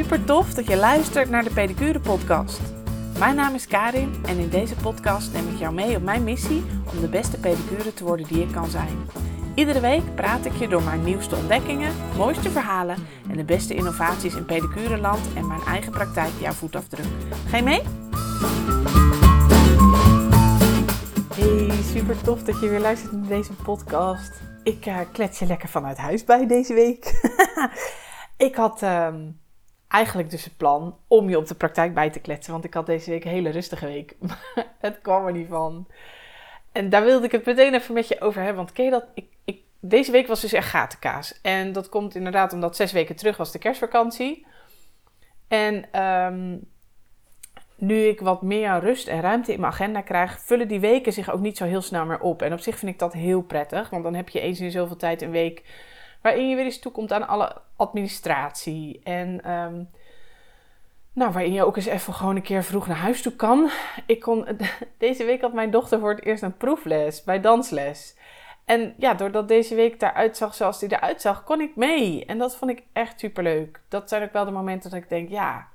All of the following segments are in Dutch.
super tof dat je luistert naar de Pedicure Podcast. Mijn naam is Karin en in deze podcast neem ik jou mee op mijn missie om de beste pedicure te worden die ik kan zijn. Iedere week praat ik je door mijn nieuwste ontdekkingen, mooiste verhalen en de beste innovaties in pedicureland en mijn eigen praktijk jouw voetafdruk. Ga je mee? Hey, super tof dat je weer luistert naar deze podcast. Ik uh, klets je lekker vanuit huis bij deze week. ik had ehm, eigenlijk dus het plan om je op de praktijk bij te kletsen. Want ik had deze week een hele rustige week. het kwam er niet van. En daar wilde ik het meteen even met je over hebben. Want ken je dat? Ik, deze week was dus echt gatenkaas. En dat komt inderdaad omdat zes weken terug was de kerstvakantie. En um, nu ik wat meer rust en ruimte in mijn agenda krijg, vullen die weken zich ook niet zo heel snel meer op. En op zich vind ik dat heel prettig, want dan heb je eens in zoveel tijd een week waarin je weer eens toekomt aan alle administratie. En um, nou, waarin je ook eens even gewoon een keer vroeg naar huis toe kan. Ik kon, deze week had mijn dochter voor het eerst een proefles bij dansles. En ja, doordat deze week eruit zag zoals die eruit zag, kon ik mee. En dat vond ik echt superleuk. Dat zijn ook wel de momenten dat ik denk, ja,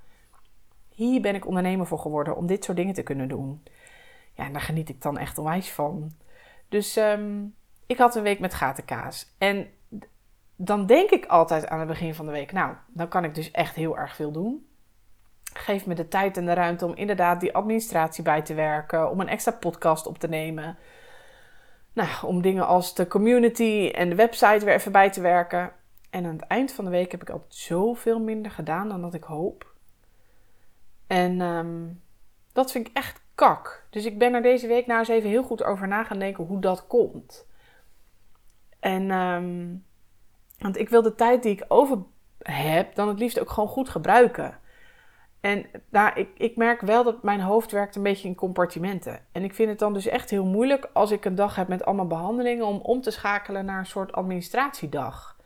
hier ben ik ondernemer voor geworden om dit soort dingen te kunnen doen. Ja, en daar geniet ik dan echt onwijs van. Dus um, ik had een week met gatenkaas. En dan denk ik altijd aan het begin van de week, nou, dan kan ik dus echt heel erg veel doen. Geef me de tijd en de ruimte om inderdaad die administratie bij te werken, om een extra podcast op te nemen. Nou, om dingen als de community en de website weer even bij te werken. En aan het eind van de week heb ik altijd zoveel minder gedaan dan dat ik hoop. En um, dat vind ik echt kak. Dus ik ben er deze week nou eens even heel goed over na gaan denken hoe dat komt. En um, want ik wil de tijd die ik over heb, dan het liefst ook gewoon goed gebruiken. En nou, ik, ik merk wel dat mijn hoofd werkt een beetje in compartimenten. En ik vind het dan dus echt heel moeilijk als ik een dag heb met allemaal behandelingen om om te schakelen naar een soort administratiedag.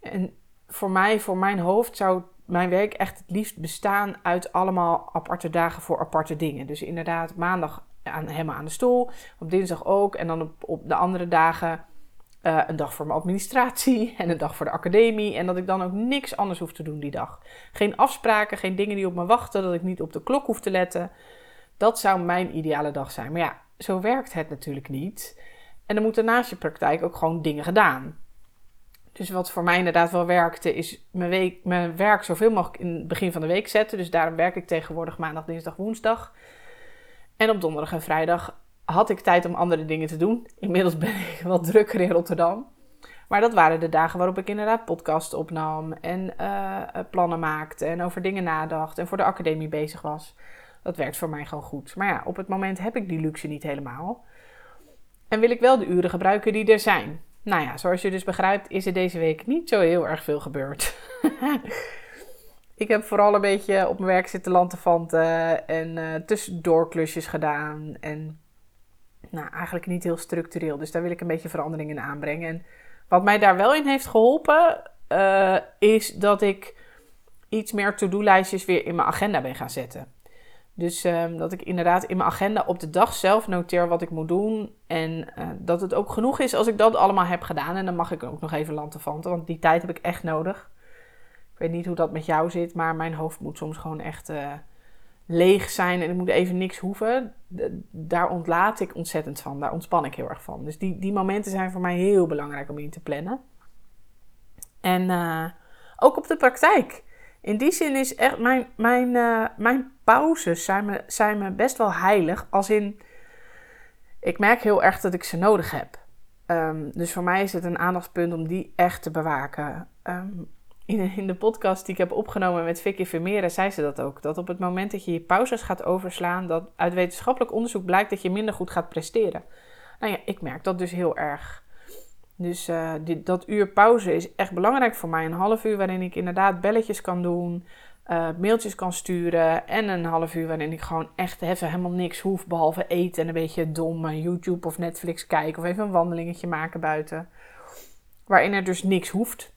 En voor mij, voor mijn hoofd, zou mijn werk echt het liefst bestaan uit allemaal aparte dagen voor aparte dingen. Dus inderdaad, maandag aan, helemaal aan de stoel, op dinsdag ook. En dan op, op de andere dagen uh, een dag voor mijn administratie en een dag voor de academie. En dat ik dan ook niks anders hoef te doen die dag. Geen afspraken, geen dingen die op me wachten, dat ik niet op de klok hoef te letten. Dat zou mijn ideale dag zijn. Maar ja, zo werkt het natuurlijk niet. En dan moeten naast je praktijk ook gewoon dingen gedaan. Dus wat voor mij inderdaad wel werkte, is mijn, week, mijn werk zoveel mogelijk in het begin van de week zetten. Dus daarom werk ik tegenwoordig maandag, dinsdag, woensdag. En op donderdag en vrijdag had ik tijd om andere dingen te doen. Inmiddels ben ik wat drukker in Rotterdam. Maar dat waren de dagen waarop ik inderdaad podcast opnam en uh, plannen maakte en over dingen nadacht en voor de academie bezig was. Dat werkt voor mij gewoon goed. Maar ja, op het moment heb ik die luxe niet helemaal. En wil ik wel de uren gebruiken die er zijn. Nou ja, zoals je dus begrijpt, is er deze week niet zo heel erg veel gebeurd. ik heb vooral een beetje op mijn werk zitten lantefanten en uh, tussendoor klusjes gedaan. En nou, eigenlijk niet heel structureel. Dus daar wil ik een beetje verandering in aanbrengen. En wat mij daar wel in heeft geholpen, uh, is dat ik iets meer to-do-lijstjes weer in mijn agenda ben gaan zetten. Dus um, dat ik inderdaad in mijn agenda op de dag zelf noteer wat ik moet doen. En uh, dat het ook genoeg is als ik dat allemaal heb gedaan. En dan mag ik ook nog even lantefanten, want die tijd heb ik echt nodig. Ik weet niet hoe dat met jou zit, maar mijn hoofd moet soms gewoon echt uh, leeg zijn en ik moet even niks hoeven. daar ontlaat ik ontzettend van. Daar ontspan ik heel erg van. Dus die, die momenten zijn voor mij heel belangrijk om in te plannen. En uh, ook op de praktijk. In die zin is echt mijn, mijn, uh, mijn pauzes zijn me, zijn me best wel heilig. Als in, ik merk heel erg dat ik ze nodig heb. Um, dus voor mij is het een aandachtspunt om die echt te bewaken. Um, in, in de podcast die ik heb opgenomen met Vicky Vermeeren zei ze dat ook. Dat op het moment dat je je pauzes gaat overslaan, dat uit wetenschappelijk onderzoek blijkt dat je minder goed gaat presteren. Nou ja, ik merk dat dus heel erg. Dus dit, dat uur pauze is echt belangrijk voor mij. Een half uur waarin ik inderdaad belletjes kan doen, uh, mailtjes kan sturen. En een half uur waarin ik gewoon echt even helemaal niks hoef. Behalve eten en een beetje dom YouTube of Netflix kijken. Of even een wandelingetje maken buiten. Waarin er dus niks hoeft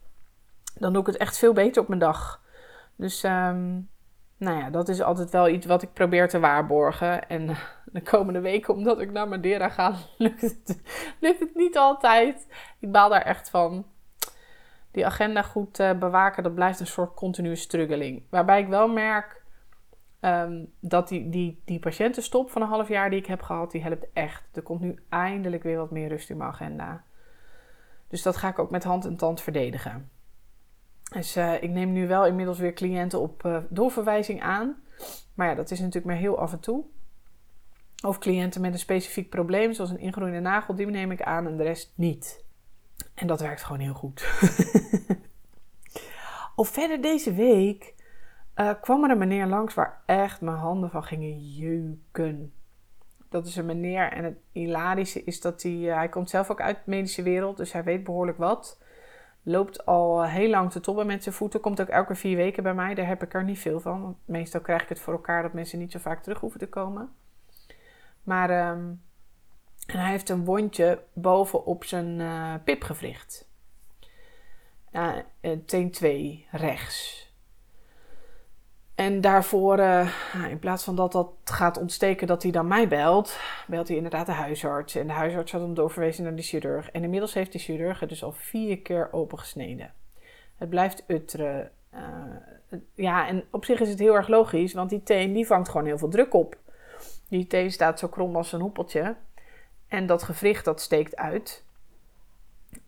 dan doe ik het echt veel beter op mijn dag. Dus um, nou ja, dat is altijd wel iets wat ik probeer te waarborgen. En de komende weken, omdat ik naar Madeira ga, lukt het, niet altijd. Ik baal daar echt van. die agenda goed uh, bewaken, dat blijft een soort continue struggeling. Waarbij ik wel merk um, dat die, die, die patiëntenstop van een half jaar die ik heb gehad, die helpt echt. Er komt nu eindelijk weer wat meer rust in mijn agenda. Dus dat ga ik ook met hand en tand verdedigen. Dus uh, ik neem nu wel inmiddels weer cliënten op uh, doorverwijzing aan. Maar ja, dat is natuurlijk maar heel af en toe. Of cliënten met een specifiek probleem, zoals een ingroeiende nagel, die neem ik aan en de rest niet. En dat werkt gewoon heel goed. of verder deze week uh, kwam er een meneer langs waar echt mijn handen van gingen jeuken. Dat is een meneer en het hilarische is dat hij, hij komt zelf ook uit de medische wereld, dus hij weet behoorlijk wat. Loopt al heel lang te tobben met zijn voeten, komt ook elke vier weken bij mij. Daar heb ik er niet veel van, want meestal krijg ik het voor elkaar dat mensen niet zo vaak terug hoeven te komen. Maar en hij heeft een wondje bovenop zijn uh, pipgewricht. Uh, teen 2 rechts. En daarvoor, uh, in plaats van dat dat gaat ontsteken dat hij dan mij belt, belt hij inderdaad de huisarts. En de huisarts had hem doorverwezen naar de chirurg. En inmiddels heeft de chirurg het dus al vier keer opengesneden. Het blijft utteren. ja, en op zich is het heel erg logisch, want die teen die vangt gewoon heel veel druk op. Die teen staat zo krom als een hoepeltje. En dat gewricht dat steekt uit.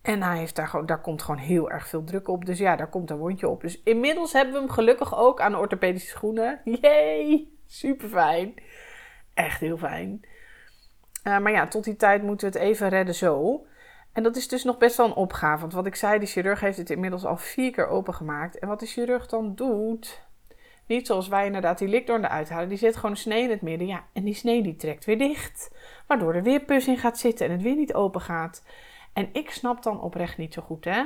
En hij heeft daar, daar komt gewoon heel erg veel druk op. Dus ja, daar komt een wondje op. Dus inmiddels hebben we hem gelukkig ook aan de orthopedische schoenen. Yay! Super fijn. Echt heel fijn. Uh, maar ja, tot die tijd moeten we het even redden zo. En dat is dus nog best wel een opgave. Want wat ik zei, de chirurg heeft het inmiddels al vier keer opengemaakt. En wat de chirurg dan doet, niet zoals wij inderdaad die likdoorn eruit halen. Die zet gewoon een snee in het midden. Ja, en die snee die trekt weer dicht. Waardoor er weer pus in gaat zitten en het weer niet open gaat. En ik snap dan oprecht niet zo goed, hè.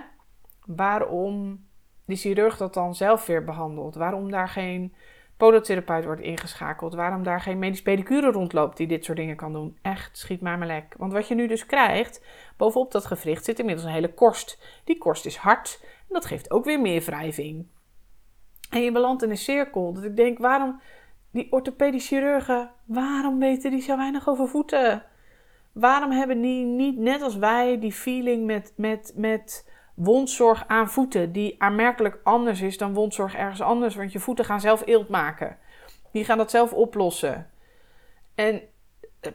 Waarom die chirurg dat dan zelf weer behandelt. Waarom daar geen podotherapeut wordt ingeschakeld. Waarom daar geen medisch pedicure rondloopt die dit soort dingen kan doen. Echt, schiet maar mijn lek. Want wat je nu dus krijgt, bovenop dat gewricht zit inmiddels een hele korst. Die korst is hard en dat geeft ook weer meer wrijving. En je belandt in een cirkel. Dat ik denk, waarom die orthopedische chirurgen, waarom weten die zo weinig over voeten? Waarom hebben die niet, net als wij, die feeling met, met, met wondzorg aan voeten, die aanmerkelijk anders is dan wondzorg ergens anders, want je voeten gaan zelf eelt maken. Die gaan dat zelf oplossen. En, eh,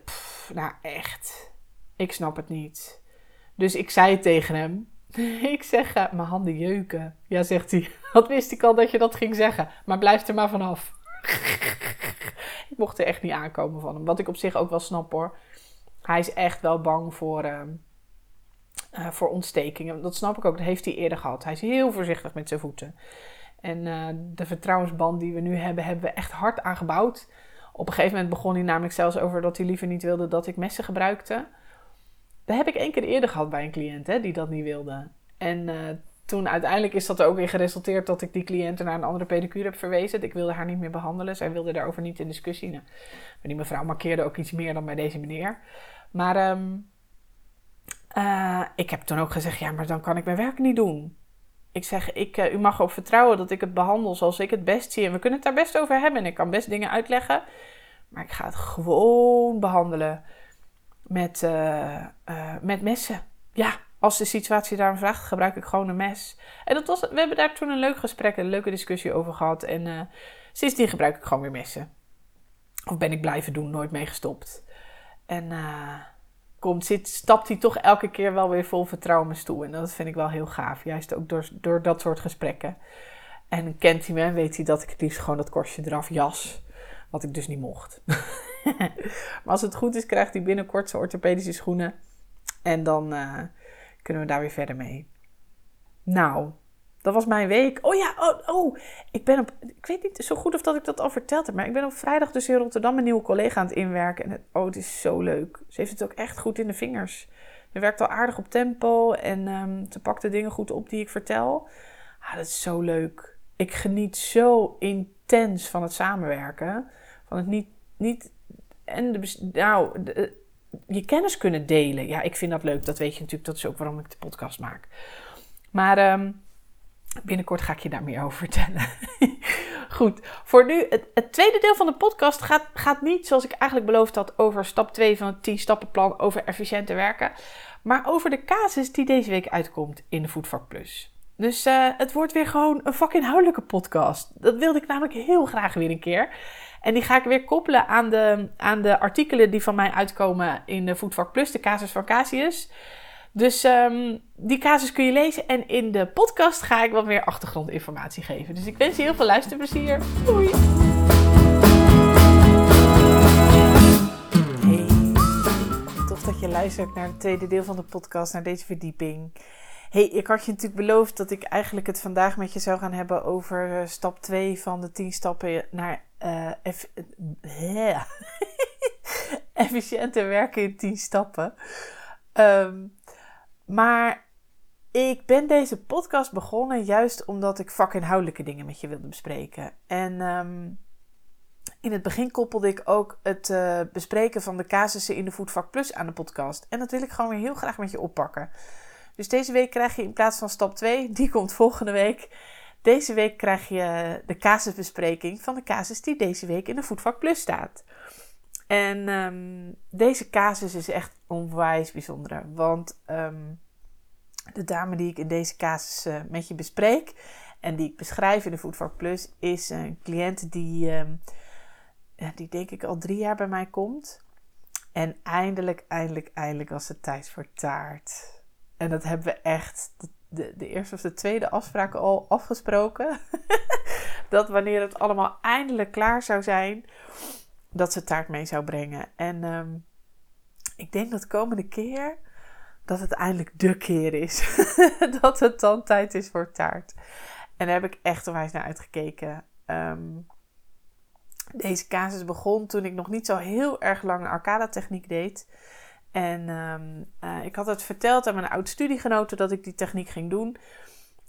nou echt, ik snap het niet. Dus ik zei tegen hem, ik zeg, uh, mijn handen jeuken. Ja, zegt hij. Wat wist ik al dat je dat ging zeggen. Maar blijf er maar vanaf. ik mocht er echt niet aankomen van hem. Wat ik op zich ook wel snap hoor. Hij is echt wel bang voor, uh, uh, voor ontstekingen. Dat snap ik ook. Dat heeft hij eerder gehad. Hij is heel voorzichtig met zijn voeten. En uh, de vertrouwensband die we nu hebben, hebben we echt hard aangebouwd. Op een gegeven moment begon hij namelijk zelfs over dat hij liever niet wilde dat ik messen gebruikte. Dat heb ik één keer eerder gehad bij een cliënt hè, die dat niet wilde. En uh, toen uiteindelijk is dat er ook in geresulteerd dat ik die cliënten naar een andere pedicure heb verwezen. Ik wilde haar niet meer behandelen. Zij wilde daarover niet in discussie. Nou, maar die mevrouw markeerde ook iets meer dan bij deze meneer. Maar um, uh, ik heb toen ook gezegd: ja, maar dan kan ik mijn werk niet doen. Ik zeg: ik, uh, u mag erop vertrouwen dat ik het behandel zoals ik het best zie. En we kunnen het daar best over hebben. En ik kan best dingen uitleggen. Maar ik ga het gewoon behandelen met, uh, met messen. Ja, als de situatie daarom vraagt, gebruik ik gewoon een mes. En dat was, we hebben daar toen een leuk gesprek, een leuke discussie over gehad. En uh, sindsdien gebruik ik gewoon weer messen. Of ben ik blijven doen, nooit mee gestopt. En uh, komt, zit, stapt hij toch elke keer wel weer vol vertrouwen mijn stoel. En dat vind ik wel heel gaaf. Juist ook door, door dat soort gesprekken. En kent hij me weet hij dat ik het liefst gewoon dat korstje eraf jas. Wat ik dus niet mocht. maar als het goed is, krijgt hij binnenkort zijn orthopedische schoenen. En dan uh, kunnen we daar weer verder mee. Nou, dat was mijn week. Oh ja, oh, oh, ik ben op. Ik weet niet zo goed of dat ik dat al verteld heb, maar ik ben op vrijdag dus in Rotterdam een nieuwe collega aan het inwerken. En oh, het is zo leuk. Ze heeft het ook echt goed in de vingers. Ze werkt al aardig op tempo en um, ze pakt de dingen goed op die ik vertel. Ah, dat is zo leuk. Ik geniet zo intens van het samenwerken. Van het niet. niet en de, nou, de, je kennis kunnen delen. Ja, ik vind dat leuk. Dat weet je natuurlijk. Dat is ook waarom ik de podcast maak. Maar um, binnenkort ga ik je daar meer over vertellen. Goed, voor nu, het, het, tweede deel van de podcast gaat, gaat niet zoals ik eigenlijk beloofd had over stap 2 van het 10 stappenplan over efficiënter werken. Maar over de casus die deze week uitkomt in de Voetvak Plus. Dus uh, het wordt weer gewoon een vakinhoudelijke podcast. Dat wilde ik namelijk heel graag weer een keer. En die ga ik weer koppelen aan de, aan de artikelen die van mij uitkomen in de Voetvak Plus, de casus van Casius. Dus um, die casus kun je lezen. En in de podcast ga ik wat meer achtergrondinformatie geven. Dus ik wens je heel veel luisterplezier. Doei! Hey, tof dat je luistert naar het tweede deel van de podcast, naar deze verdieping. Hey, ik had je natuurlijk beloofd dat ik eigenlijk het vandaag met je zou gaan hebben over uh, stap 2 van de 10 stappen naar uh, eff efficiënter werken in 10 stappen. Um, maar ik ben deze podcast begonnen juist omdat ik vakinhoudelijke dingen met je wilde bespreken. En um, in het begin koppelde ik ook het bespreken van de casussen in de Voetvak Plus aan de podcast. En dat wil ik gewoon weer heel graag met je oppakken. Dus deze week krijg je in plaats van stap 2, die komt volgende week. Deze week krijg je de casusbespreking van de casus die deze week in de Voetvak Plus staat. En um, deze casus is echt onwijs bijzonder. Want um, de dame die ik in deze casus uh, met je bespreek en die ik beschrijf in de Voetvak Plus is een cliënt die, um, die denk ik al drie jaar bij mij komt. En eindelijk, eindelijk, eindelijk was het tijd voor taart. En dat hebben we echt de, de, eerste of de tweede afspraak al afgesproken. dat wanneer het allemaal eindelijk klaar zou zijn, dat ze taart mee zou brengen. En um, ik denk dat de komende keer dat het eindelijk de keer is. dat het dan tijd is voor taart. En daar heb ik echt onwijs naar uitgekeken. Um, deze casus begon toen ik nog niet zo heel erg lang arcada-techniek deed. En um, uh, ik had het verteld aan mijn oud-studiegenoten dat ik die techniek ging doen.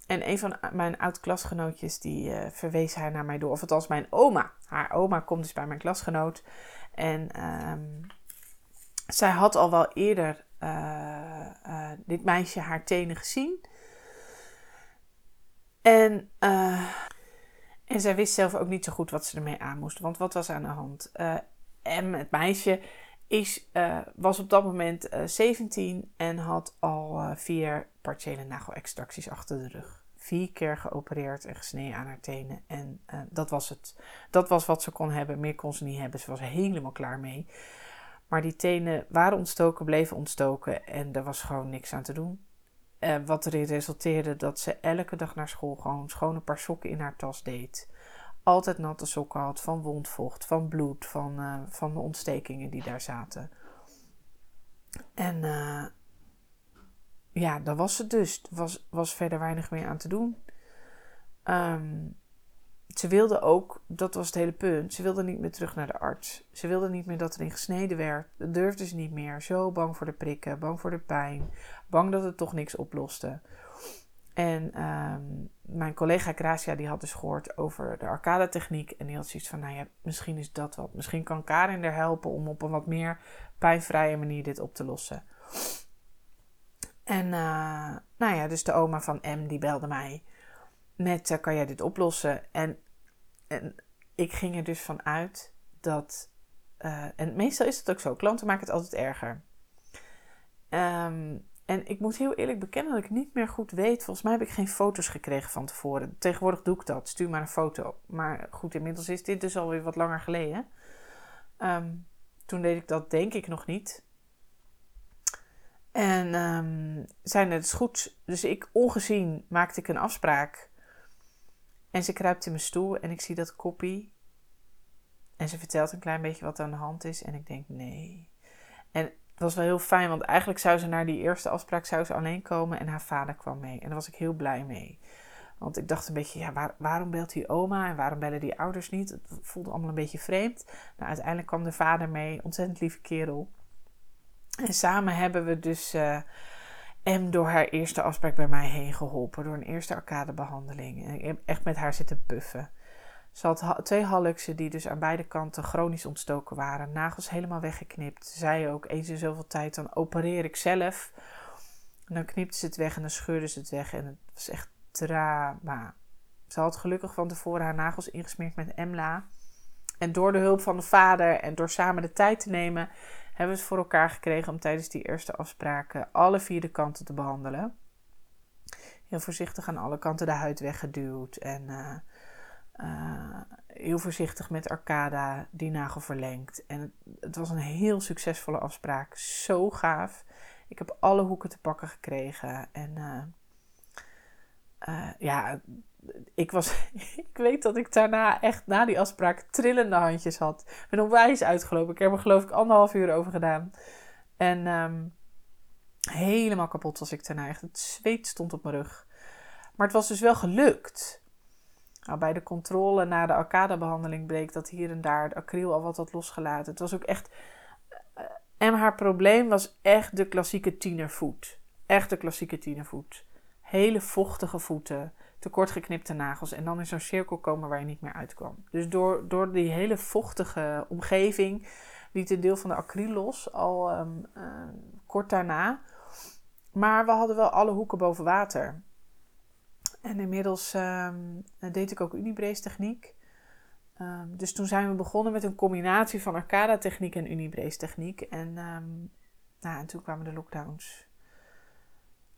En een van mijn oud-klasgenootjes die uh, verwees haar naar mij door. Of het was mijn oma. Haar oma komt dus bij mijn klasgenoot. En um, zij had al wel eerder uh, dit meisje haar tenen gezien. En, en zij wist zelf ook niet zo goed wat ze ermee aan moest. Want wat was aan de hand? en het meisje is, was op dat moment 17 en had al vier partiële nagelextracties achter de rug. Vier keer geopereerd en gesneden aan haar tenen. En dat was het. Dat was wat ze kon hebben. Meer kon ze niet hebben. Ze was helemaal klaar mee. Maar die tenen waren ontstoken, bleven ontstoken en er was gewoon niks aan te doen. Wat erin resulteerde dat ze elke dag naar school gewoon schone paar sokken in haar tas deed. Altijd natte sokken had van wondvocht, van bloed, van, uh, van de ontstekingen die daar zaten. En uh, ja, dat was het dus. Er was, was verder weinig meer aan te doen. Um, ze wilde ook, dat was het hele punt, ze wilde niet meer terug naar de arts. Ze wilde niet meer dat erin gesneden werd. Dat durfde ze niet meer. Zo bang voor de prikken, bang voor de pijn, bang dat het toch niks oploste. En um, mijn collega Gracia die had dus gehoord over de arcade techniek. En die had zoiets van, nou ja, misschien is dat wat. Misschien kan Karin er helpen om op een wat meer pijnvrije manier dit op te lossen. En uh, nou ja, dus de oma van M die belde mij met uh, kan jij dit oplossen? En, en ik ging er dus van uit dat, uh, en meestal is het ook zo, klanten maken het altijd erger. Um, en ik moet heel eerlijk bekennen dat ik niet meer goed weet. Volgens mij heb ik geen foto's gekregen van tevoren. Tegenwoordig doe ik dat. Stuur maar een foto. Maar goed, inmiddels is dit dus alweer wat langer geleden. Um, toen deed ik dat denk ik nog niet. En um, zijn het goed. Dus ik ongezien maakte ik een afspraak en ze kruipt in mijn stoel en ik zie dat koppie. En ze vertelt een klein beetje wat aan de hand is. En ik denk, nee. En het was wel heel fijn, want eigenlijk zou ze naar die eerste afspraak zou ze alleen komen. En haar vader kwam mee. En daar was ik heel blij mee. Want ik dacht een beetje, ja, waar, waarom belt die oma en waarom bellen die ouders niet? Het voelde allemaal een beetje vreemd. Nou, uiteindelijk kwam de vader mee. Ontzettend lieve kerel. En samen hebben we dus... Uh, en door haar eerste afspraak bij mij heen geholpen. Door een eerste arcadebehandeling. En ik heb echt met haar zitten puffen. Ze had twee halluksen die dus aan beide kanten chronisch ontstoken waren. Nagels helemaal weggeknipt. Zij ook eens in zoveel tijd, dan opereer ik zelf. En dan knipte ze het weg en dan scheurde ze het weg. En het was echt drama. Ze had gelukkig van tevoren haar nagels ingesmeerd met Emla. En door de hulp van de vader en door samen de tijd te nemen, hebben we het voor elkaar gekregen om tijdens die eerste afspraken alle vier de kanten te behandelen. heel voorzichtig aan alle kanten de huid weggeduwd. En heel voorzichtig met Arcada die nagel verlengd. En het, was een heel succesvolle afspraak. Zo gaaf. Ik heb alle hoeken te pakken gekregen. En ja, ik, was, ik weet dat ik daarna echt na die afspraak trillende handjes had. Ik ben onwijs uitgelopen. Ik heb er geloof ik anderhalf uur over gedaan. En um, helemaal kapot was ik daarna. Echt, het zweet stond op mijn rug. Maar het was dus wel gelukt. Nou, bij de controle na de arcadebehandeling bleek dat hier en daar het acryl al wat had losgelaten. Het was ook echt... Eh, en haar probleem was echt de klassieke tienervoet. Echt de klassieke tienervoet. Hele vochtige voeten tekort geknipte nagels en dan in zo'n cirkel komen waar je niet meer uitkwam. Dus door, door die hele vochtige omgeving liet een deel van de acryl los al ehm, eh, kort daarna. Maar we hadden wel alle hoeken boven water. En inmiddels um, deed ik ook Unibrace techniek. Um, dus toen zijn we begonnen met een combinatie van Arcada techniek en Unibrace techniek. En, nou, en toen kwamen de lockdowns.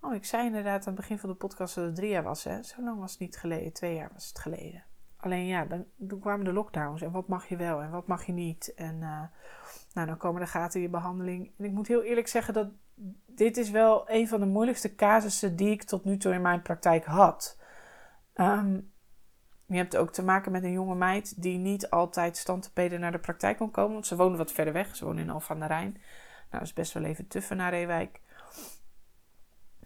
Oh, ik zei inderdaad aan het begin van de podcast dat het drie jaar was. Hè? Zo lang was het niet geleden. Twee jaar was het geleden. Alleen ja, dan, toen kwamen de lockdowns. En wat mag je wel en wat mag je niet? En uh, nou, dan komen de gaten in je behandeling. En ik moet heel eerlijk zeggen dat dit is wel een van de moeilijkste casussen die ik tot nu toe in mijn praktijk had. Um, je hebt ook te maken met een jonge meid die niet altijd standtepeden naar de praktijk kon komen. Want ze woonde wat verder weg. Ze woonde in Alphen aan de Rijn. Nou, dat is best wel even tuffen naar Reewijk.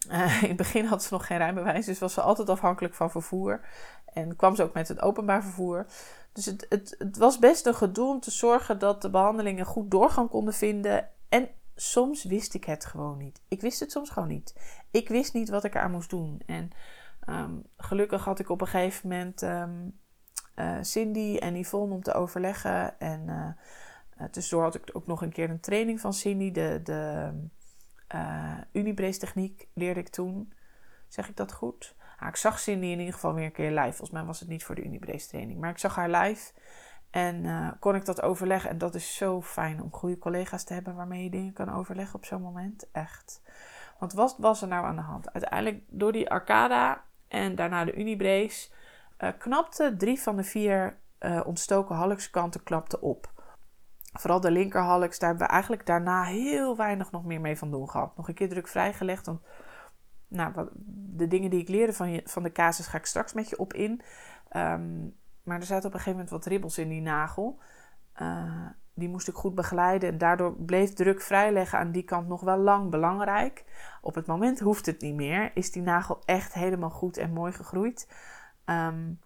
Uh, in het begin had ze nog geen rijbewijs, dus was ze altijd afhankelijk van vervoer. En kwam ze ook met het openbaar vervoer. Dus het, het, het was best een gedoe om te zorgen dat de behandelingen goed doorgang konden vinden. En soms wist ik het gewoon niet. Ik wist het soms gewoon niet. Ik wist niet wat ik eraan moest doen. En um, gelukkig had ik op een gegeven moment um, uh, Cindy en Yvonne om te overleggen. En uh, tussendoor had ik ook nog een keer een training van Cindy, de, de Unibrace techniek leerde ik toen. Zeg ik dat goed? Ah, ik zag Cindy in ieder geval weer een keer live. Volgens mij was het niet voor de Unibrace training. Maar ik zag haar live. En uh, kon ik dat overleggen. En dat is zo fijn om goede collega's te hebben waarmee je dingen kan overleggen op zo'n moment. Echt. Want wat was er nou aan de hand? Uiteindelijk door die Arcada en daarna de Unibrace uh, knapte drie van de vier uh, ontstoken halkskanten klapte op. Vooral de linkerhalks, daar hebben we eigenlijk daarna heel weinig nog meer mee van doen gehad. Nog een keer druk vrijgelegd. Want, nou, de dingen die ik leerde van, je, van de casus ga ik straks met je op in. Um, maar er zaten op een gegeven moment wat ribbels in die nagel. Uh, die moest ik goed begeleiden. En daardoor bleef druk vrijleggen aan die kant nog wel lang belangrijk. Op het moment hoeft het niet meer. Is die nagel echt helemaal goed en mooi gegroeid. Um,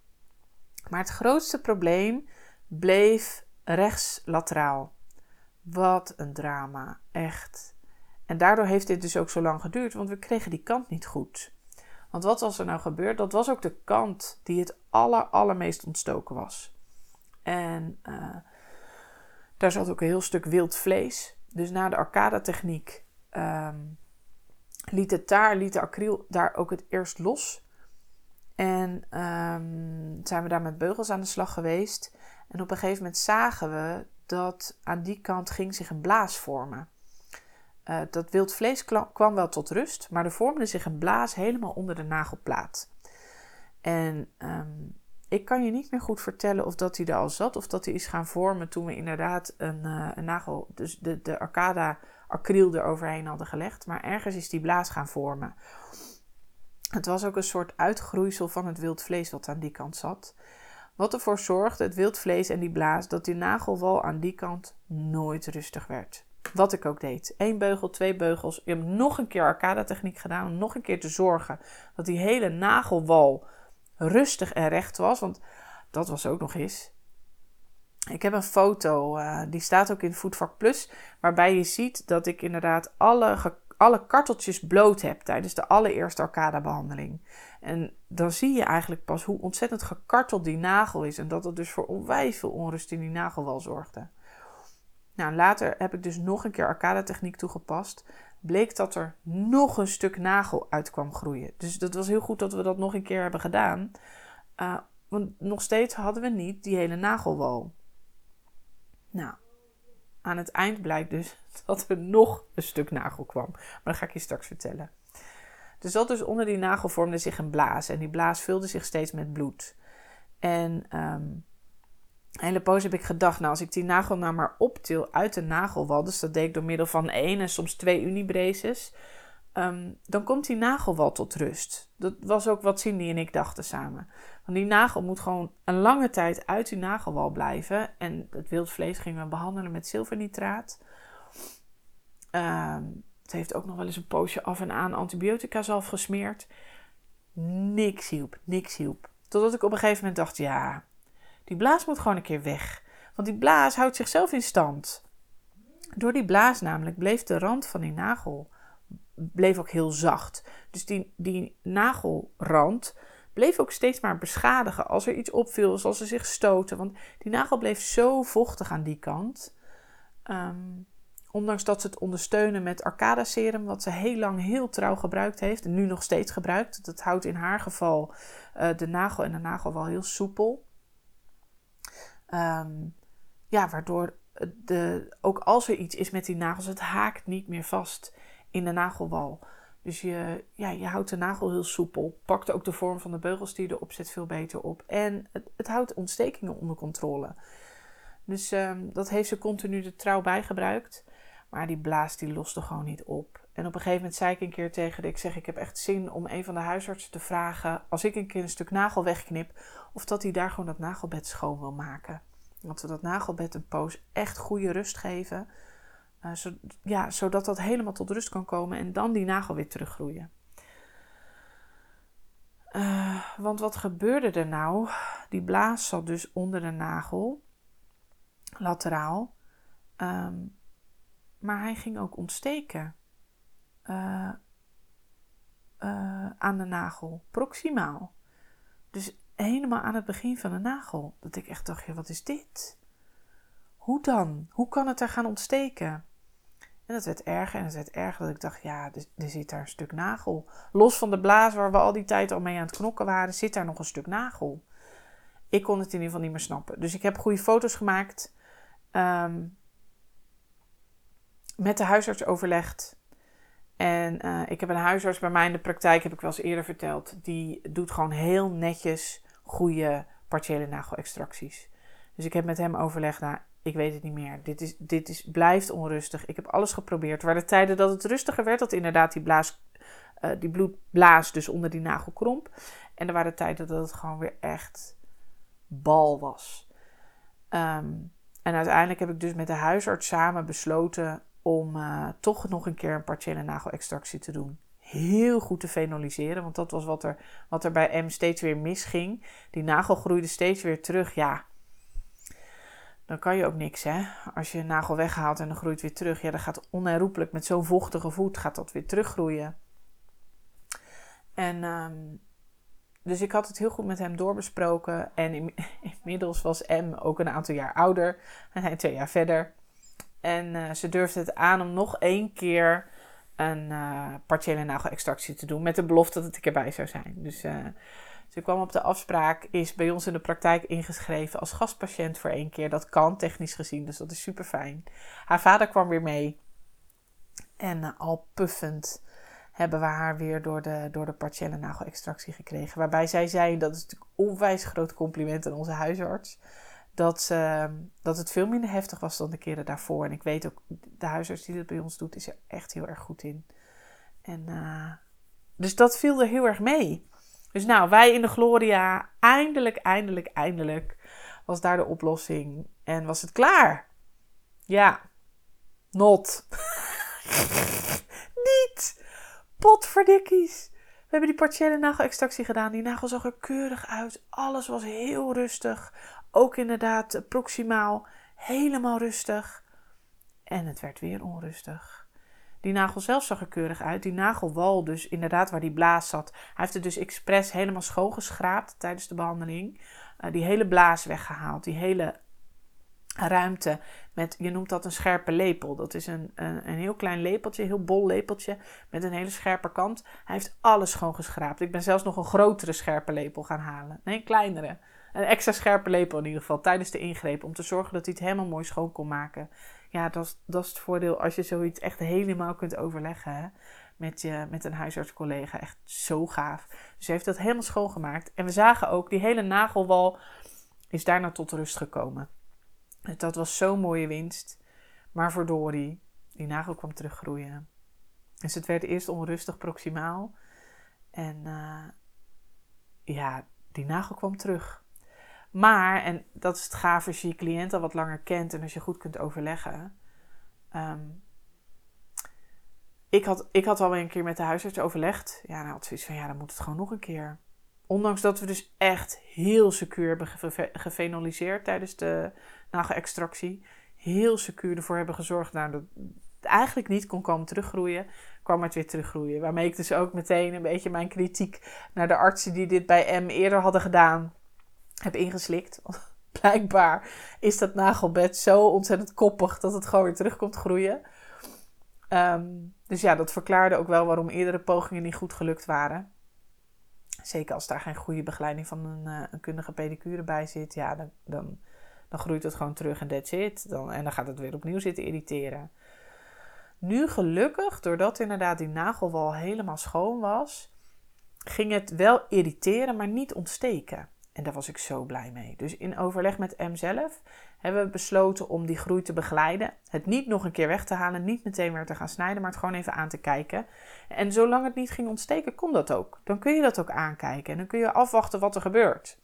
maar het grootste probleem bleef rechts lateraal. Wat een drama, echt. En daardoor heeft dit dus ook zo lang geduurd, want we kregen die kant niet goed. Want wat was er nou gebeurd? Dat was ook de kant die het aller, allermeest ontstoken was. En uh, daar zat ook een heel stuk wild vlees. Dus na de arcada-techniek um, liet het daar, liet de acryl daar ook het eerst los. En um, zijn we daar met beugels aan de slag geweest. En op een gegeven moment zagen we dat aan die kant ging zich een blaas vormen. Uh, dat wild vlees kwam wel tot rust, maar er vormde zich een blaas helemaal onder de nagelplaat. En um, ik kan je niet meer goed vertellen of dat hij er al zat of dat hij is gaan vormen toen we inderdaad een, uh, een nagel, dus de, de arcada acryl eroverheen hadden gelegd. Maar ergens is die blaas gaan vormen. Het was ook een soort uitgroeisel van het wild vlees wat aan die kant zat. Wat ervoor zorgde, het wildvlees en die blaas, dat die nagelwal aan die kant nooit rustig werd. Wat ik ook deed. Eén beugel, twee beugels. Ik heb nog een keer arcada techniek gedaan. Om nog een keer te zorgen dat die hele nagelwal rustig en recht was. Want dat was ook nog eens. Ik heb een foto, uh, die staat ook in Voetvak Plus. Waarbij je ziet dat ik inderdaad alle alle karteltjes bloot heb tijdens de allereerste arcada-behandeling. En dan zie je eigenlijk pas hoe ontzettend gekarteld die nagel is. En dat het dus voor onwijs veel onrust in die nagelwal zorgde. Nou, later heb ik dus nog een keer arcada-techniek toegepast. Bleek dat er nog een stuk nagel uit kwam groeien. Dus dat was heel goed dat we dat nog een keer hebben gedaan. Uh, want nog steeds hadden we niet die hele nagelwal. Nou, aan het eind blijkt dus dat er nog een stuk nagel kwam. Maar dat ga ik je straks vertellen. Er zat dus onder die nagel vormde zich een blaas. En die blaas vulde zich steeds met bloed. En ehm, hele poos heb ik gedacht, nou als ik die nagel nou maar optil uit de nagelwal, dus dat deed ik door middel van één en soms twee unibraces, Ehm, dan komt die nagelwal tot rust. Dat was ook wat Cindy en ik dachten samen. Want die nagel moet gewoon een lange tijd uit die nagelwal blijven. En het wildvlees gingen we behandelen met zilvernitraat. Um, het heeft ook nog wel eens een poosje af en aan antibiotica zelf gesmeerd. Niks hielp, niks hielp. Totdat ik op een gegeven moment dacht, ja, die blaas moet gewoon een keer weg. Want die blaas houdt zichzelf in stand. Door die blaas namelijk bleef de rand van die nagel bleef ook heel zacht. Dus die, die nagelrand bleef ook steeds maar beschadigen als er iets opviel, als ze zich stoten. Want die nagel bleef zo vochtig aan die kant. Ehm, ondanks dat ze het ondersteunen met Arcada serum, wat ze heel lang heel trouw gebruikt heeft en nu nog steeds gebruikt. Dat houdt in haar geval uh, de nagel en de nagel wel heel soepel. Ehm, ja, waardoor de, ook als er iets is met die nagels, het haakt niet meer vast in de nagelwal. Dus je, ja, je houdt de nagel heel soepel. Pakt ook de vorm van de beugels die je erop zet veel beter op. En het, het houdt ontstekingen onder controle. Dus um, dat heeft ze continu de trouw bijgebruikt. Maar die blaas die loste gewoon niet op. En op een gegeven moment zei ik een keer tegen haar: ik zeg, ik heb echt zin om een van de huisartsen te vragen, als ik een keer een stuk nagel wegknip, of dat hij daar gewoon dat nagelbed schoon wil maken. Dat we dat nagelbed een poos echt goede rust geven. Uh, ja, zodat dat helemaal tot rust kan komen en dan die nagel weer teruggroeien. Uh, want wat gebeurde er nou? Die blaas zat dus onder de nagel, lateraal. Um, maar hij ging ook ontsteken uh, aan de nagel, proximaal. Dus helemaal aan het begin van de nagel. Dat ik echt dacht, ja, wat is dit? Hoe dan? Hoe kan het er gaan ontsteken? En dat werd erger en het werd erger dat ik dacht, ja, er, zit daar een stuk nagel. Los van de blaas waar we al die tijd al mee aan het knokken waren, zit daar nog een stuk nagel. Ik kon het in ieder geval niet meer snappen. Dus ik heb goede foto's gemaakt. Um, met de huisarts overlegd. En uh, ik heb een huisarts bij mij in de praktijk, heb ik wel eens eerder verteld. Die doet gewoon heel netjes goede partiële nagelextracties. Dus ik heb met hem overlegd, nou, ik weet het niet meer. Dit, is, dit is, blijft onrustig. Ik heb alles geprobeerd. Er waren tijden dat het rustiger werd, dat inderdaad die, blaas, uh, die bloedblaas dus onder die nagel kromp. En er waren tijden dat het gewoon weer echt bal was. Um, en uiteindelijk heb ik dus met de huisarts samen besloten om uh, toch nog een keer een partiële nagelextractie te doen. Heel goed te fenoliseren, want dat was wat er, wat er bij M steeds weer misging. Die nagel groeide steeds weer terug. Ja, dan kan je ook niks, hè. Als je een nagel weghaalt en dan groeit weer terug, ja, dan gaat onherroepelijk met zo'n vochtige voet gaat dat weer teruggroeien. En um, dus ik had het heel goed met hem doorbesproken. En inmiddels was M ook een aantal jaar ouder. En hij twee jaar verder. En uh, ze durfde het aan om nog één keer een uh, partiële nagelextractie te doen. Met de belofte dat ik erbij zou zijn. Dus uh, ze kwam op de afspraak, is bij ons in de praktijk ingeschreven als gastpatiënt voor één keer. Dat kan technisch gezien, dus dat is super fijn. Haar vader kwam weer mee. En al puffend hebben we haar weer door de, door de partiële nagelextractie gekregen. Waarbij zij zei, dat is natuurlijk onwijs groot compliment aan onze huisarts dat, uh, dat het veel minder heftig was dan de keren daarvoor. En ik weet ook, de huisarts die dat bij ons doet, is er echt heel erg goed in. En, uh, dus dat viel er heel erg mee. Dus nou, wij in de Gloria, eindelijk, eindelijk, eindelijk was daar de oplossing. En was het klaar? Ja, not. Niet! Potverdikkies! We hebben die partiële nagelextractie gedaan. Die nagel zag er keurig uit. Alles was heel rustig. Ook inderdaad proximaal helemaal rustig. En het werd weer onrustig. Die nagel zelf zag er keurig uit. Die nagelwal dus inderdaad waar die blaas zat. Hij heeft het dus expres helemaal schoongeschraapt tijdens de behandeling. Uh, die hele blaas weggehaald. Die hele ruimte met, je noemt dat een scherpe lepel. Dat is een, een, een, heel klein lepeltje, een heel bol lepeltje met een hele scherpe kant. Hij heeft alles schoongeschraapt. Ik ben zelfs nog een grotere scherpe lepel gaan halen. Nee, een kleinere een extra scherpe lepel in ieder geval tijdens de ingreep. Om te zorgen dat hij het helemaal mooi schoon kon maken. Ja, dat is, dat is het voordeel als je zoiets echt helemaal kunt overleggen. Hè? met, je, met een huisartscollega. Echt zo gaaf. Dus ze heeft dat helemaal schoongemaakt. En we zagen ook, die hele nagelwal is daarna tot rust gekomen. Dat was zo'n mooie winst. Maar voor Dori, die nagel kwam teruggroeien. Dus het werd eerst onrustig proximaal. En uh, ja, die nagel kwam terug. Maar, en dat is het gaaf als je je cliënt al wat langer kent en als je goed kunt overleggen. Um, ik, had, ik had alweer een keer met de huisarts overlegd. Ja, nou had zoiets van, ja, dan moet het gewoon nog een keer. Ondanks dat we dus echt heel secuur hebben gefenoliseerd tijdens de nagelextractie. Heel secuur ervoor hebben gezorgd nou, dat het eigenlijk niet kon komen teruggroeien. Kwam het weer teruggroeien. Waarmee ik dus ook meteen een beetje mijn kritiek naar de artsen die dit bij M eerder hadden gedaan heb ingeslikt. Blijkbaar is dat nagelbed zo ontzettend koppig dat het gewoon weer terug komt groeien. Ehm, dus ja, dat verklaarde ook wel waarom eerdere pogingen niet goed gelukt waren. Zeker als daar geen goede begeleiding van een, uh, een kundige pedicure bij zit, ja, dan, dan, dan groeit het gewoon terug en that's it. Dan, en dan gaat het weer opnieuw zitten irriteren. Nu gelukkig, doordat inderdaad die nagelwal helemaal schoon was, ging het wel irriteren, maar niet ontsteken. En daar was ik zo blij mee. Dus in overleg met M zelf hebben we besloten om die groei te begeleiden. Het niet nog een keer weg te halen, niet meteen weer te gaan snijden, maar het gewoon even aan te kijken. En zolang het niet ging ontsteken, kon dat ook. Dan kun je dat ook aankijken en dan kun je afwachten wat er gebeurt.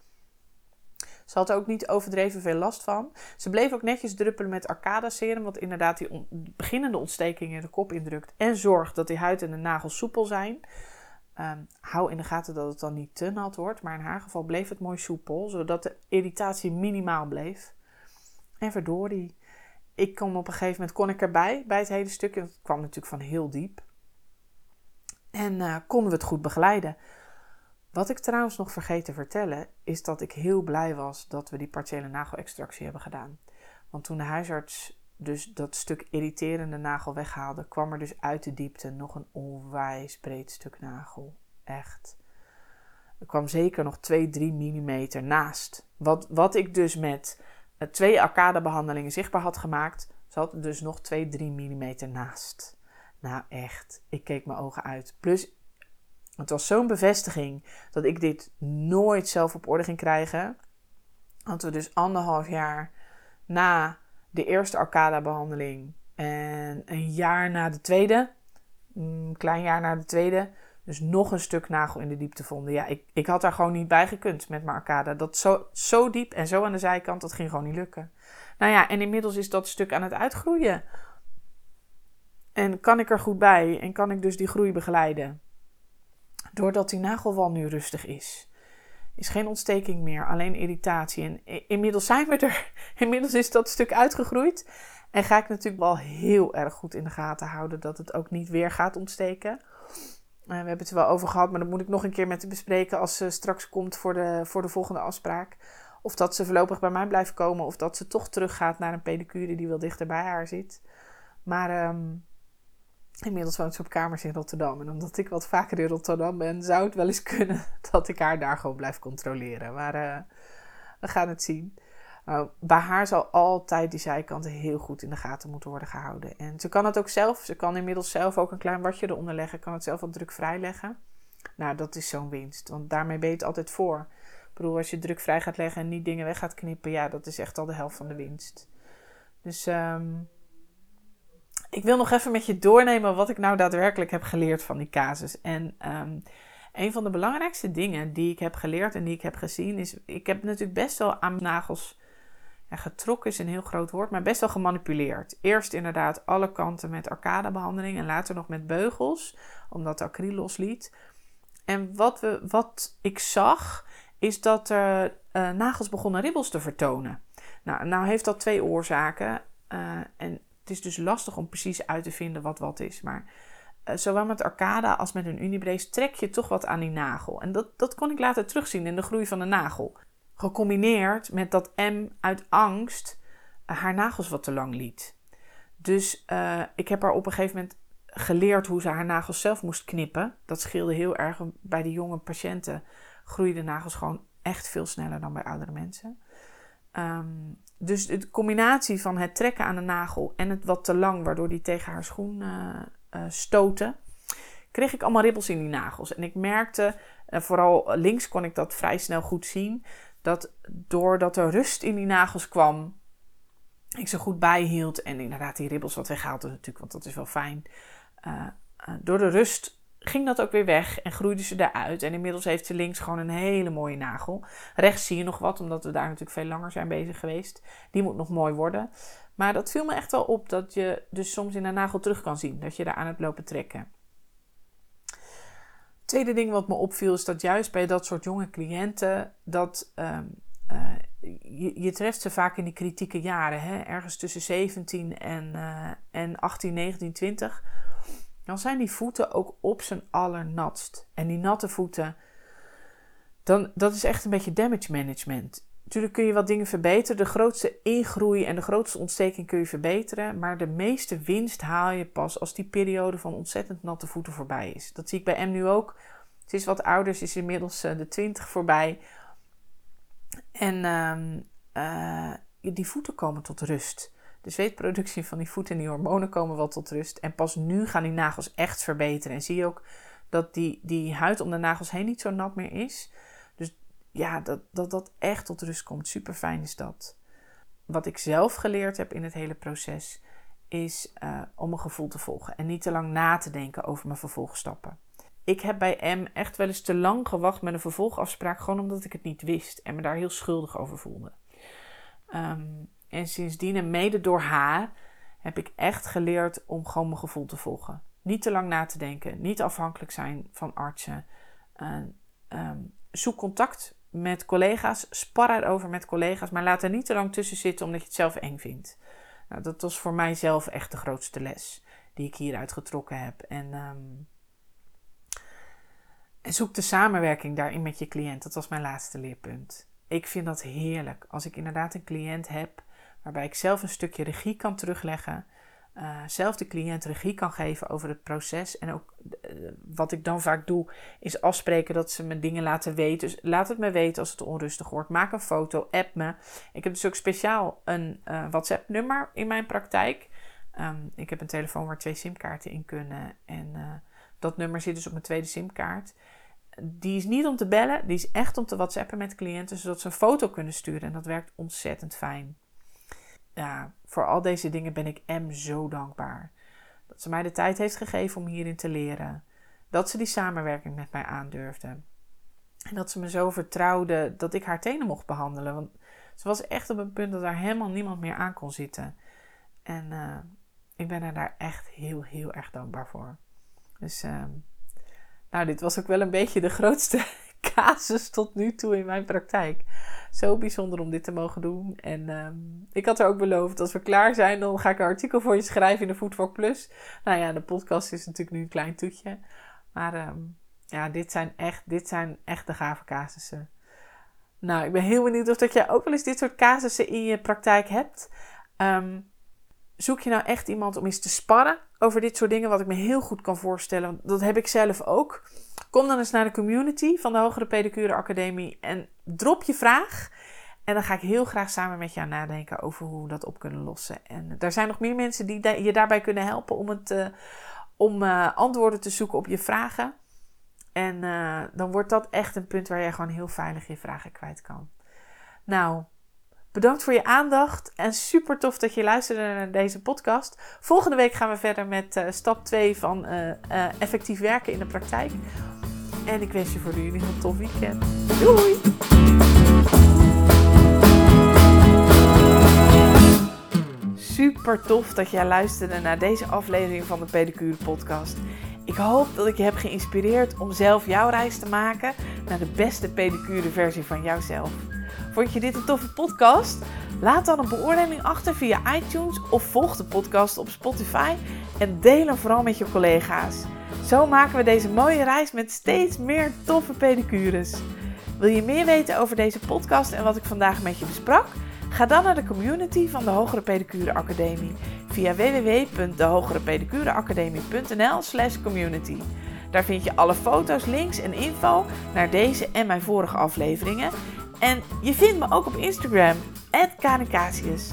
Ze had er ook niet overdreven veel last van. Ze bleef ook netjes druppelen met arcada serum, wat inderdaad die beginnende ontsteking in de kop indrukt en zorgt dat die huid en de nagels soepel zijn. Um, hou in de gaten dat het dan niet te nat wordt, maar in haar geval bleef het mooi soepel, zodat de irritatie minimaal bleef. En verdorie, ik kom op een gegeven moment, kon ik erbij, bij het hele stuk, en het kwam natuurlijk van heel diep. En uh, konden we het goed begeleiden. Wat ik trouwens nog vergeten te vertellen, is dat ik heel blij was dat we die partiële nagelextractie hebben gedaan. Want toen de huisarts dus dat stuk irriterende nagel weghaalde, kwam er dus uit de diepte nog een onwijs breed stuk nagel. Echt. Er kwam zeker nog 2, 3 mm naast. Wat, wat ik dus met uh, twee arcadebehandelingen zichtbaar had gemaakt, zat dus nog 2, 3 mm naast. Nou echt, ik keek mijn ogen uit. Plus, het was zo'n bevestiging dat ik dit nooit zelf op orde ging krijgen. Dat we dus anderhalf jaar na de eerste Arcada-behandeling. En een jaar na de tweede, een klein jaar na de tweede, dus nog een stuk nagel in de diepte vonden. Ja, ik, ik had daar gewoon niet bij gekund met mijn Arcada. Dat zo, zo diep en zo aan de zijkant, dat ging gewoon niet lukken. Nou ja, en inmiddels is dat stuk aan het uitgroeien. En kan ik er goed bij en kan ik dus die groei begeleiden. Doordat die nagelwal nu rustig is is geen ontsteking meer, alleen irritatie. En inmiddels zijn we er. Inmiddels is dat stuk uitgegroeid. En ga ik natuurlijk wel heel erg goed in de gaten houden dat het ook niet weer gaat ontsteken. Uh, we hebben het er wel over gehad, maar dat moet ik nog een keer met bespreken als ze straks komt voor de, voor de volgende afspraak. Of dat ze voorlopig bij mij blijft komen, of dat ze toch teruggaat naar een pedicure die wel dichter bij haar zit. Maar um, Inmiddels woont ze op kamers in Rotterdam. En omdat ik wat vaker in Rotterdam ben, zou het wel eens kunnen dat ik haar daar gewoon blijf controleren. Maar uh, we gaan het zien. Uh, bij haar zal altijd die zijkanten heel goed in de gaten moeten worden gehouden. En ze kan het ook zelf. Ze kan inmiddels zelf ook een klein watje eronder leggen. Kan het zelf wat drukvrij leggen. Nou, dat is zo'n winst. Want daarmee ben je het altijd voor. Ik bedoel, als je drukvrij gaat leggen en niet dingen weg gaat knippen. Ja, dat is echt al de helft van de winst. Dus... Um, ik wil nog even met je doornemen wat ik nou daadwerkelijk heb geleerd van die casus. En um, een van de belangrijkste dingen die ik heb geleerd en die ik heb gezien is... Ik heb natuurlijk best wel aan nagels... Getrokken is een heel groot woord, maar best wel gemanipuleerd. Eerst inderdaad alle kanten met arcadebehandeling en later nog met beugels, omdat de acryl losliet. En wat, we, wat ik zag, is dat er uh, nagels begonnen ribbels te vertonen. Nou, nou heeft dat twee oorzaken. Uh, en het is dus lastig om precies uit te vinden wat wat is. Maar uh, zowel met Arcada als met een Unibrace trek je toch wat aan die nagel. En dat, dat kon ik later terugzien in de groei van de nagel. Gecombineerd met dat M uit angst uh, haar nagels wat te lang liet. Dus uh, ik heb haar op een gegeven moment geleerd hoe ze haar nagels zelf moest knippen. Dat scheelde heel erg. Bij de jonge patiënten groeien de nagels gewoon echt veel sneller dan bij oudere mensen. Um, dus de combinatie van het trekken aan de nagel en het wat te lang, waardoor die tegen haar schoen uh, uh, stoten. kreeg ik allemaal ribbels in die nagels. En ik merkte, en vooral links kon ik dat vrij snel goed zien, dat doordat er rust in die nagels kwam, ik ze goed bijhield en inderdaad die ribbels wat weggehaald natuurlijk, want dat is wel fijn. Door de rust ging dat ook weer weg en groeide ze eruit. En inmiddels heeft ze links gewoon een hele mooie nagel. Rechts zie je nog wat, omdat we daar natuurlijk veel langer zijn bezig geweest. Die moet nog mooi worden. Maar dat viel me echt wel op dat je dus soms in een nagel terug kan zien. Dat je daar aan het lopen trekken. Tweede ding wat me opviel is dat juist bij dat soort jonge cliënten dat ehm, eh, je, treft ze vaak in die kritieke jaren, hè? ergens tussen 17 en, uh, en 18, 19, 20 dan zijn die voeten ook op zijn allernatst. En die natte voeten, dan, dat is echt een beetje damage management. Natuurlijk kun je wat dingen verbeteren. De grootste ingroei en de grootste ontsteking kun je verbeteren. Maar de meeste winst haal je pas als die periode van ontzettend natte voeten voorbij is. Dat zie ik bij M nu ook. Ze is wat ouder, ze is inmiddels uh, de 20 voorbij. En uh, die voeten komen tot rust. De zweetproductie van die voeten en die hormonen komen wel tot rust. En pas nu gaan die nagels echt verbeteren. En zie je ook dat die, die huid om de nagels heen niet zo nat meer is. Dus ja, dat dat, dat echt tot rust komt. Super fijn is dat. Wat ik zelf geleerd heb in het hele proces is uh, om mijn gevoel te volgen. En niet te lang na te denken over mijn vervolgstappen. Ik heb bij M echt wel eens te lang gewacht met een vervolgafspraak. Gewoon omdat ik het niet wist. En me daar heel schuldig over voelde. Um, en sindsdien en mede door haar heb ik echt geleerd om gewoon mijn gevoel te volgen. Niet te lang na te denken, niet afhankelijk zijn van artsen. Uh, zoek contact met collega's, spar erover met collega's, maar laat er niet te lang tussen zitten omdat je het zelf eng vindt. Nou, dat was voor mij zelf echt de grootste les die ik hieruit getrokken heb. En, um, en zoek de samenwerking daarin met je cliënt. Dat was mijn laatste leerpunt. Ik vind dat heerlijk als ik inderdaad een cliënt heb waarbij ik zelf een stukje regie kan terugleggen. Uh, zelf de cliënt regie kan geven over het proces. En ook eh, wat ik dan vaak doe, is afspreken dat ze me dingen laten weten. Dus laat het me weten als het onrustig wordt. Maak een foto, app me. Ik heb dus ook speciaal een uh, WhatsApp-nummer in mijn praktijk. Um, ik heb een telefoon waar twee simkaarten in kunnen. En dat nummer zit dus op mijn tweede simkaart. Die is niet om te bellen, die is echt om te WhatsAppen met cliënten, zodat ze een foto kunnen sturen. En dat werkt ontzettend fijn voor al deze dingen ben ik M zo dankbaar. Dat ze mij de tijd heeft gegeven om hierin te leren. Dat ze die samenwerking met mij aandurfde. En dat ze me zo vertrouwde dat ik haar tenen mocht behandelen. Want ze was echt op een punt dat daar helemaal niemand meer aan kon zitten. En uh, ik ben er daar echt heel, heel erg dankbaar voor. Dus, uh, nou, dit was ook wel een beetje de grootste casus tot nu toe in mijn praktijk. Zo bijzonder om dit te mogen doen. En ehm, ik had er ook beloofd, als we klaar zijn, dan ga ik een artikel voor je schrijven in de Foodwalk Plus. Nou ja, de podcast is natuurlijk nu een klein toetje. Maar ehm, ja, dit zijn, echt, dit zijn echt de gave casussen. Nou, ik ben heel benieuwd of dat jij ook wel eens dit soort casussen in je praktijk hebt. Um, zoek je nou echt iemand om eens te sparren over dit soort dingen, wat ik me heel goed kan voorstellen. Dat heb ik zelf ook. Kom dan eens naar de community van de Hogere Pedicure Academie en drop je vraag. En dan ga ik heel graag samen met jou nadenken over hoe we dat op kunnen lossen. En er zijn nog meer mensen die je daarbij kunnen helpen om, het, uh, om uh, antwoorden te zoeken op je vragen. En uh, dan wordt dat echt een punt waar jij gewoon heel veilig je vragen kwijt kan. Nou, Bedankt voor je aandacht en super tof dat je luisterde naar deze podcast. Volgende week gaan we verder met stap 2 van effectief werken in de praktijk. En ik wens je voor jullie een heel tof weekend. Doei! Super tof dat jij luisterde naar deze aflevering van de Pedicure Podcast. Ik hoop dat ik je heb geïnspireerd om zelf jouw reis te maken naar de beste pedicure versie van jouzelf. Vond je dit een toffe podcast? Laat dan een beoordeling achter via iTunes of volg de podcast op Spotify en deel hem vooral met je collega's. Zo maken we deze mooie reis met steeds meer toffe pedicures. Wil je meer weten over deze podcast en wat ik vandaag met je besprak? Ga dan naar de community van de Hogere Pedicure Academie via www.dehogerepedicureacademie.nl slash community. Daar vind je alle foto's, links en info naar deze en mijn vorige afleveringen en je vindt me ook op Instagram, @kanikasius.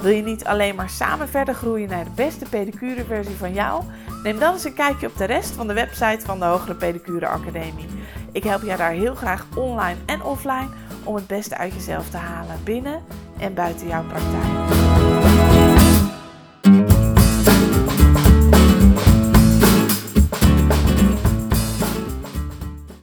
Wil je niet alleen maar samen verder groeien naar de beste pedicure versie van jou? Neem dan eens een kijkje op de rest van de website van de Hogere Pedicure Academie. Ik help jou daar heel graag online en offline om het beste uit jezelf te halen binnen en buiten jouw praktijk.